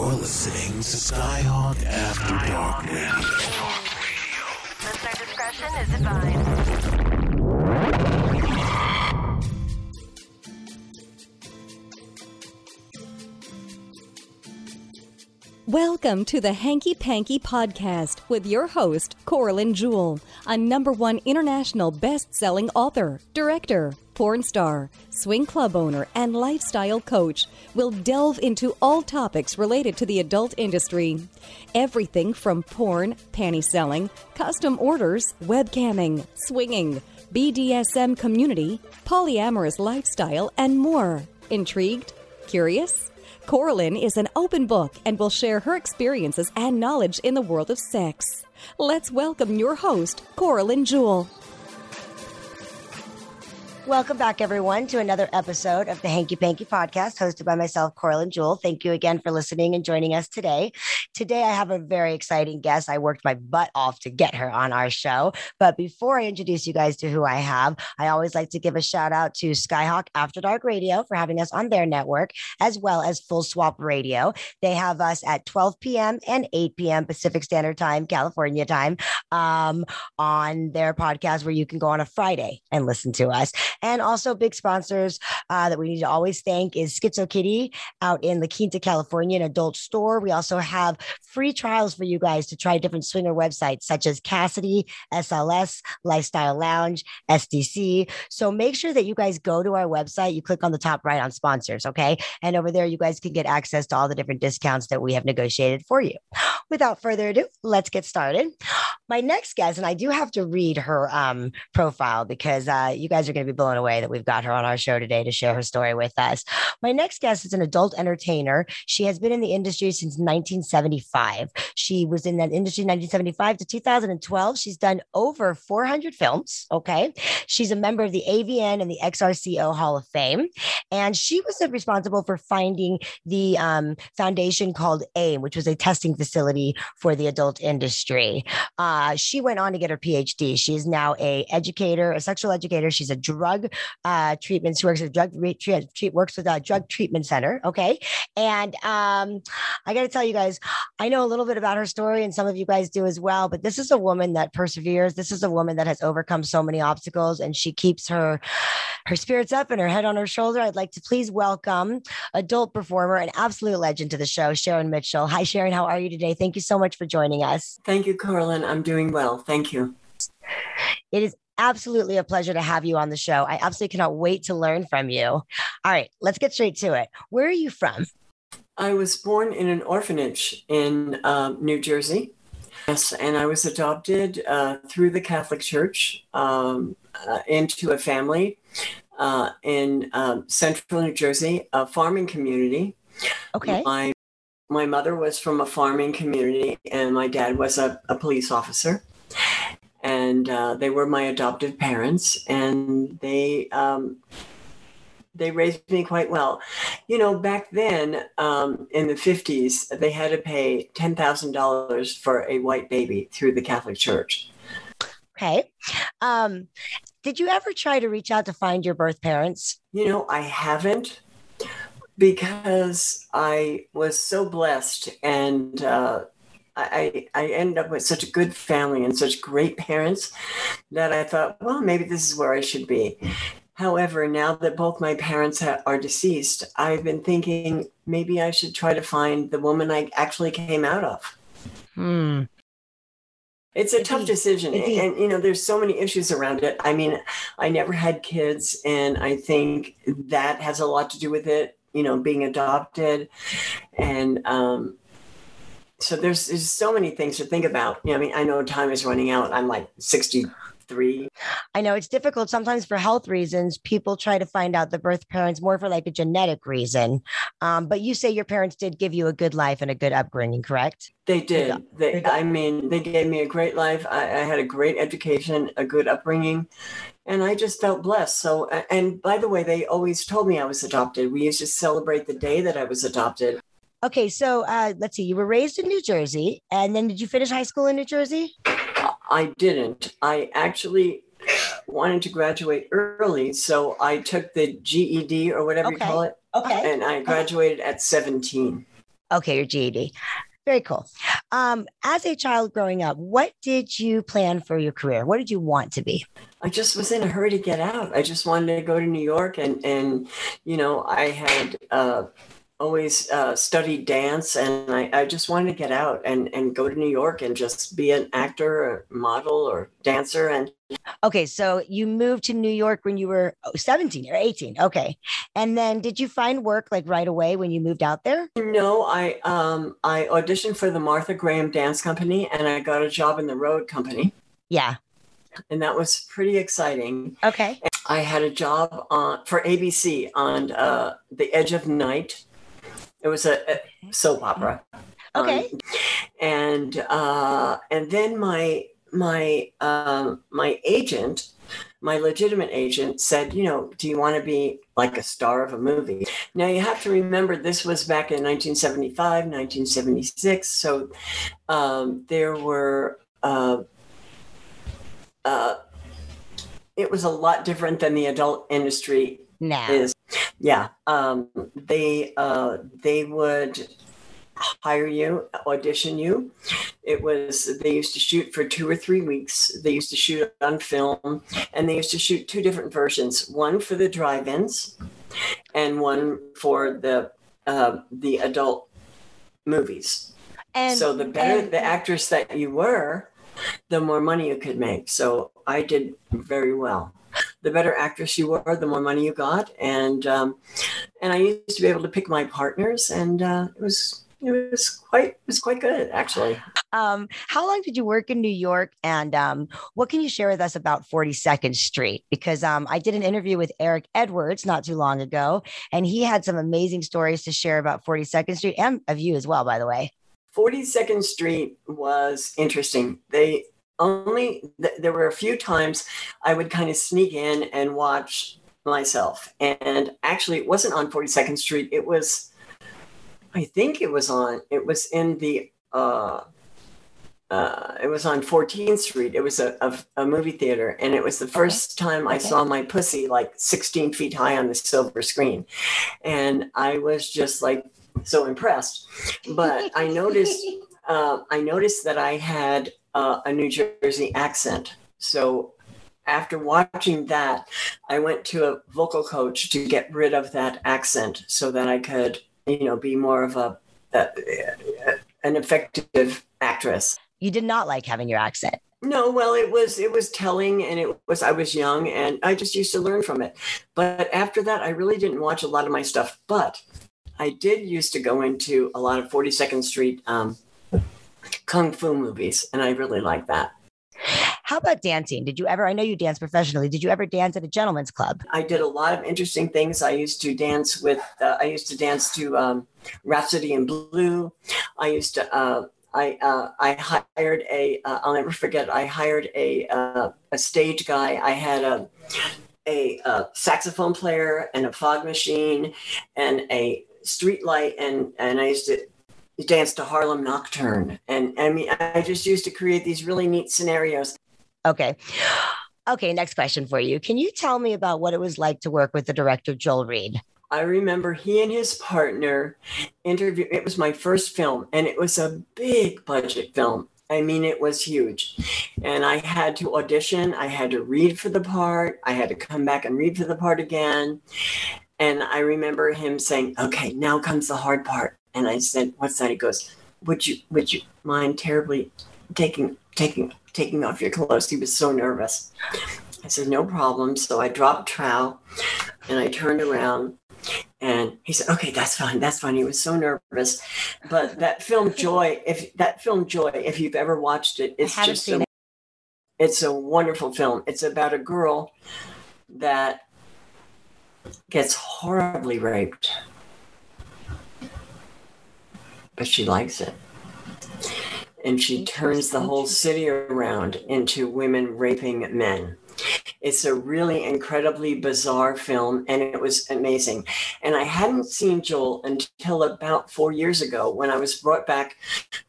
You're listening to Skyhawk After Dark Radio. Listener discretion is advised. Welcome to the Hankie Pankie Podcast with your host, Coralyn Jewell, a number one international best selling author, director, porn star, swing club owner, and lifestyle coach. will delve into all topics related to the adult industry. Everything from porn, panty selling, custom orders, webcamming, swinging, BDSM community, polyamorous lifestyle, and more. Intrigued? Curious? Coralyn is an open book and will share her experiences and knowledge in the world of sex. Let's welcome your host, Coralyn Jewell. Welcome back, everyone, to another episode of the Hankie Pankie podcast hosted by myself, Coralyn Jewell. Thank you again for listening and joining us today. Today, I have a very exciting guest. I worked my butt off to get her on our show. But before I introduce you guys to who I have, I always like to give a shout out to Skyhawk After Dark Radio for having us on their network, as well as Full Swap Radio. They have us at 12 p.m. and 8 p.m. Pacific Standard Time, California time, um, on their podcast where you can go on a Friday and listen to us. And also, big sponsors uh, that we need to always thank is Schizo Kitty out in La Quinta, California, an adult store. We also have free trials for you guys to try different swinger websites such as Kasidie, SLS, Lifestyle Lounge, SDC. So make sure that you guys go to our website. You click on the top right on sponsors, okay? And over there, you guys can get access to all the different discounts that we have negotiated for you. Without further ado, let's get started. My next guest, and I do have to read her um, profile because uh, you guys are going to be blown away that we've got her on our show today to share her story with us. My next guest is an adult entertainer. She has been in the industry since 1975. She was in that industry 1975 to 2012. She's done over 400 films. Okay. She's a member of the AVN and the XRCO Hall of Fame. And she was responsible for finding the um, foundation called AIM, which was a testing facility for the adult industry. Uh, she went on to get her PhD. She is now a educator, a sexual educator. She's a drug uh, treatment. She works at drug re- tre- treat, works with a drug treatment center. Okay, and um, I got to tell you guys, I know a little bit about her story, and some of you guys do as well. But this is a woman that perseveres. This is a woman that has overcome so many obstacles, and she keeps her her spirits up and her head on her shoulder. I'd like to please welcome adult performer and absolute legend to the show, Sharon Mitchell. Hi, Sharon. How are you today? Thank you so much for joining us. Thank you, Carolyn. I'm doing well. Thank you. It is absolutely a pleasure to have you on the show. I absolutely cannot wait to learn from you. All right, let's get straight to it. Where are you from? I was born in an orphanage in uh, New Jersey. Yes, and I was adopted uh, through the Catholic Church um, uh, into a family uh, in um, central New Jersey, a farming community. Okay. My my mother was from a farming community, and my dad was a, a police officer. And uh, they were my adoptive parents, and they um, they raised me quite well. You know, back then um, in the 50s, they had to pay $10,000 for a white baby through the Catholic Church. Okay. Um, did you ever try to reach out to find your birth parents? You know, I haven't because I was so blessed and uh, I, I ended up with such a good family and such great parents that I thought, well, maybe this is where I should be. However, now that both my parents ha- are deceased, I've been thinking maybe I should try to find the woman I actually came out of. Hmm. It's a tough decision. And, you know, there's so many issues around it. I mean, I never had kids, and I think that has a lot to do with it, you know, being adopted. And um, so there's, there's so many things to think about. You know, I mean, I know time is running out. I'm like 63. I know it's difficult sometimes for health reasons. People try to find out the birth parents more for like a genetic reason. Um, but you say your parents did give you a good life and a good upbringing, correct? They did. They, I mean, they gave me a great life. I, I had a great education, a good upbringing, and I just felt blessed. So, and by the way, they always told me I was adopted. We used to celebrate the day that I was adopted. Okay, so uh, let's see. You were raised in New Jersey, and then did you finish high school in New Jersey? I didn't. I actually wanted to graduate early, so I took the GED or whatever you call it, Okay. and I graduated at 17. Okay, your GED. Very cool. Um, as a child growing up, what did you plan for your career? What did you want to be? I just was in a hurry to get out. I just wanted to go to New York, and and you know I had uh, always uh, studied dance, and I, I just wanted to get out and and go to New York and just be an actor, or model, or dancer, and Okay, so you moved to New York when you were oh, 17 or 18. Okay. And then did you find work like right away when you moved out there? No, I um I auditioned for the Martha Graham Dance Company and I got a job in the Road Company, Yeah. and that was pretty exciting. Okay. I had a job on for ABC on uh, The Edge of Night. It was a, a soap opera. Okay. Um, and uh, and then my my um, my agent, my legitimate agent, said, you know, do you want to be like a star of a movie? Now you have to remember this was back in 1975, 1976. So um, there were. Uh, uh, it was a lot different than the adult industry Now. is yeah um, they uh, they would hire you audition you. It was they used to shoot for two or three weeks. They used to shoot on film and they used to shoot two different versions one for the drive-ins and one for the uh, the adult movies. And so the better and- the actress that you were the more money you could make. So i did very well the better actress you were the more money you got and um, and i used to be able to pick my partners and uh, it was it was quite it was quite good actually um, how long did you work in New York? And um, what can you share with us about 42nd Street? Because um, I did an interview with Eric Edwards not too long ago, and he had some amazing stories to share about 42nd Street and of you as well, by the way. 42nd Street was interesting. They only, th- there were a few times I would kind of sneak in and watch myself. And actually, it wasn't on 42nd Street. It was, I think it was on, it was in the, uh, uh, it was on 14th Street. It was a, a, a movie theater, and it was the first time I Okay. saw my pussy like 16 feet high on the silver screen. And I was just like so impressed. But I noticed uh, I noticed that I had uh, a New Jersey accent. So after watching that, I went to a vocal coach to get rid of that accent so that I could, you know, be more of a, a an effective actress. You did not like having your accent. No, well, it was it was telling, and it was I was young, and I just used to learn from it. But after that, I really didn't watch a lot of my stuff. But I did used to go into a lot of Forty Second Street um, kung fu movies, and I really like that. How about dancing? Did you ever? I know you dance professionally. Did you ever dance at a gentleman's club? I did a lot of interesting things. I used to dance with. Uh, I used to dance to um, Rhapsody in Blue. I used to. Uh, I uh, I hired a. Uh, I'll never forget. I hired a uh, a stage guy. I had a a, uh saxophone player and a fog machine and a street light and and I used to dance to Harlem Nocturne and I mean I just used to create these really neat scenarios. Okay. Okay, next question for you. Can you tell me about what it was like to work with the director Joel Reed? I remember he and his partner interview. It was my first film, and it was a big budget film. I mean, it was huge. And I had to audition. I had to read for the part. I had to come back and read for the part again. And I remember him saying, "Okay, now comes the hard part." And I said, "What's that?" He goes, "Would you would you mind terribly taking taking taking off your clothes?" He was so nervous. I said, "No problem." So I dropped trowel, and I turned around and he said, "Okay, that's fine. That's fine." He was so nervous, but that film Joy, if that film Joy, if you've ever watched it, it's just a, it's a wonderful film. It's about a girl that gets horribly raped, but she likes it. And she turns the whole city around into women raping men. It's a really incredibly bizarre film, and it was amazing. And I hadn't seen Joel until about four years ago when I was brought back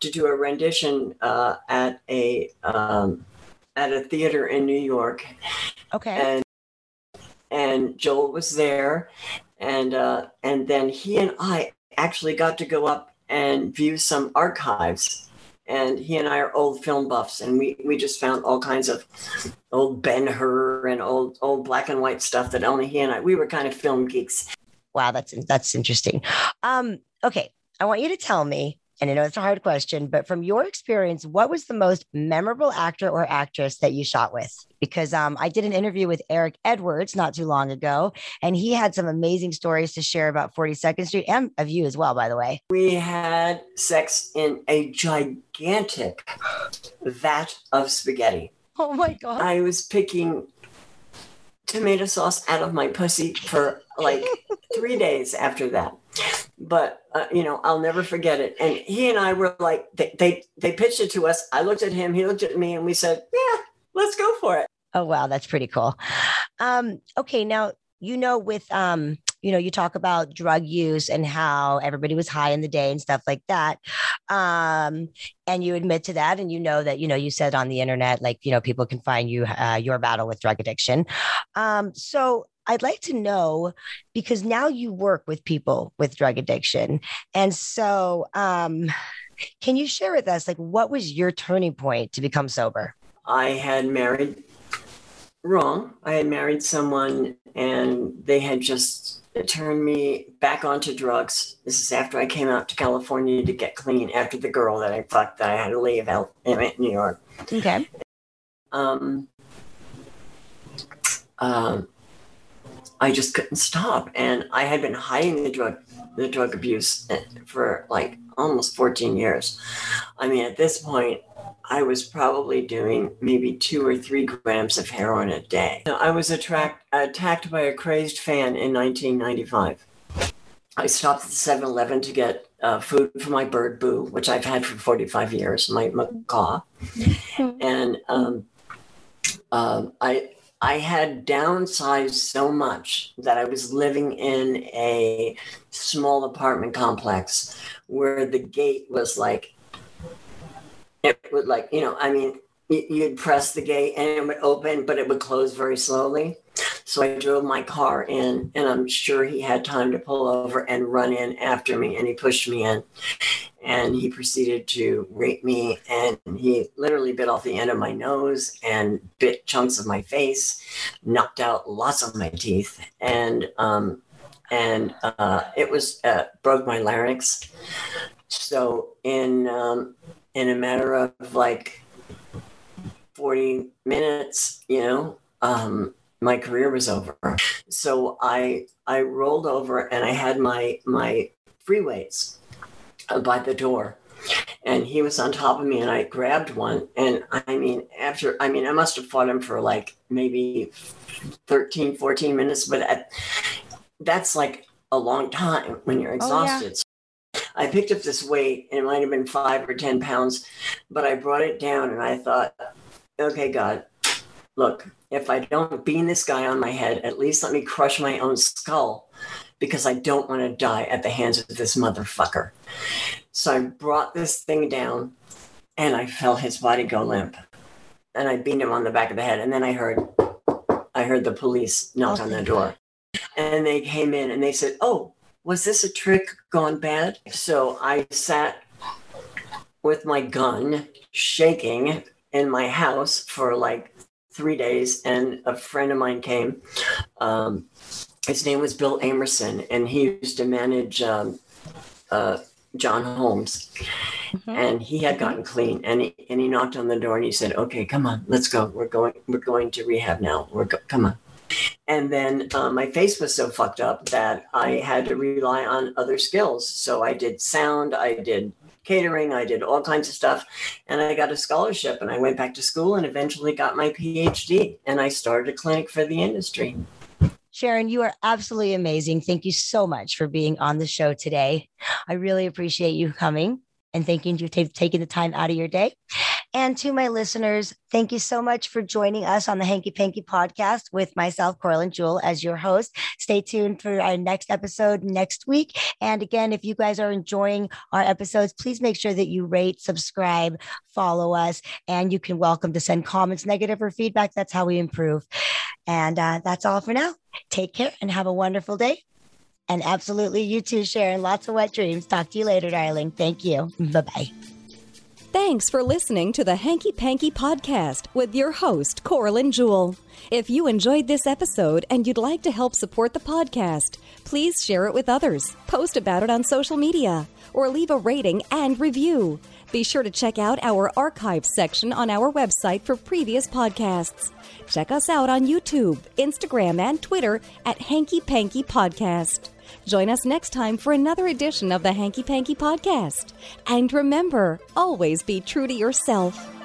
to do a rendition uh, at a um, at a theater in New York, Okay. and and Joel was there, and uh, and then he and I actually got to go up and view some archives. And he and I are old film buffs, and we, we just found all kinds of old Ben Hur and old old black and white stuff that only he and I we were kind of film geeks. Wow, that's that's interesting. Um, okay, I want you to tell me, and I know it's a hard question, but from your experience, what was the most memorable actor or actress that you shot with? Because um, I did an interview with Eric Edwards not too long ago, and he had some amazing stories to share about 42nd Street and of you as well, by the way. We had sex in a gigantic vat of spaghetti. Oh my God. I was picking tomato sauce out of my pussy for like three days after that. But uh, you know, I'll never forget it. And he and I were like, they, they they pitched it to us. I looked at him, he looked at me, and we said, "Yeah, let's go for it." Oh wow, that's pretty cool. Um, okay, now you know with um, you know, you talk about drug use and how everybody was high in the day and stuff like that. Um, and you admit to that, and you know that you know you said on the internet, like you know, people can find you uh, your battle with drug addiction. Um, so I'd like to know because now you work with people with drug addiction, and so um, can you share with us like what was your turning point to become sober? I had married wrong. I had married someone, and they had just turned me back onto drugs. This is after I came out to California to get clean after the girl that I fucked that I had to leave out in New York. Okay. Um, um, I just couldn't stop, and I had been hiding the drug, the drug abuse for like almost 14 years. I mean, at this point, I was probably doing maybe two or three grams of heroin a day. I was attract, attacked by a crazed fan in 1995. I stopped at 7 Eleven to get uh, food for my bird Boo, which I've had for 45 years, my macaw. and um, um, I, I had downsized so much that I was living in a small apartment complex where the gate was like it would like you know i mean you'd press the gate and it would open but it would close very slowly. So i drove my car in and i'm sure he had time to pull over and run in after me and he pushed me in and he proceeded to rape me and he literally bit off the end of my nose and bit chunks of my face knocked out lots of my teeth and um and uh, it was uh, broke my larynx so in um, in a matter of like 40 minutes, you know, um, my career was over. So I I rolled over and I had my my free weights Uh, by the door. And he was on top of me and I grabbed one. And I mean, after, I mean, I must have fought him for like maybe 13, 14 minutes, but at, that's like a long time when you're oh, exhausted. Oh, I picked up this weight, and it might have been five or 10 pounds, but I brought it down and I thought, okay, God, look, if I don't beam this guy on my head, at least let me crush my own skull because I don't want to die at the hands of this motherfucker. So I brought this thing down and I felt his body go limp. And I beat him on the back of the head. And then I heard I heard the police knock on the door. And they came in and they said, Oh, was this a trick gone bad? So I sat with my gun shaking in my house for like three days, and a friend of mine came. Um, his name was Bill Amerson, and he used to manage um, uh, John Holmes. Mm-hmm. And he had gotten clean, and he, and he knocked on the door and he said, "Okay, come on, let's go. We're going. We're going to rehab now. We're go- come on." And then uh, my face was so fucked up that I had to rely on other skills. So I did sound, I did catering, I did all kinds of stuff. And I got a scholarship and I went back to school and eventually got my PhD. And I started a clinic for the industry. Sharon, you are absolutely amazing. Thank you so much for being on the show today. I really appreciate you coming and thanking you for taking the time out of your day. And to my listeners, thank you so much for joining us on the Hankie Pankie podcast with myself, Coralyn Jewell, as your host. Stay tuned for our next episode next week. And again, if you guys are enjoying our episodes, please make sure that you rate, subscribe, follow us, and you can welcome to send comments, negative or feedback. That's how we improve. And uh, that's all for now. Take care and have a wonderful day. And absolutely, you too, Sharon. Lots of wet dreams. Talk to you later, darling. Thank you. Bye bye. Thanks for listening to the Hankie Pankie Podcast with your host, Coralyn Jewell. If you enjoyed this episode and you'd like to help support the podcast, please share it with others, post about it on social media, or leave a rating and review. Be sure to check out our archives section on our website for previous podcasts. Check us out on YouTube, Instagram, and Twitter at Hankie Pankie Podcast. Join us next time for another edition of the Hankie Pankie Podcast. And remember, always be true to yourself.